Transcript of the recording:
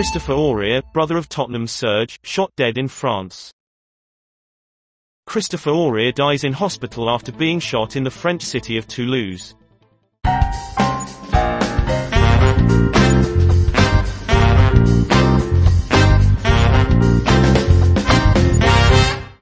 Christopher Aurier, brother of Tottenham Serge, shot dead in France. Christopher Aurier dies in hospital after being shot in the French city of Toulouse.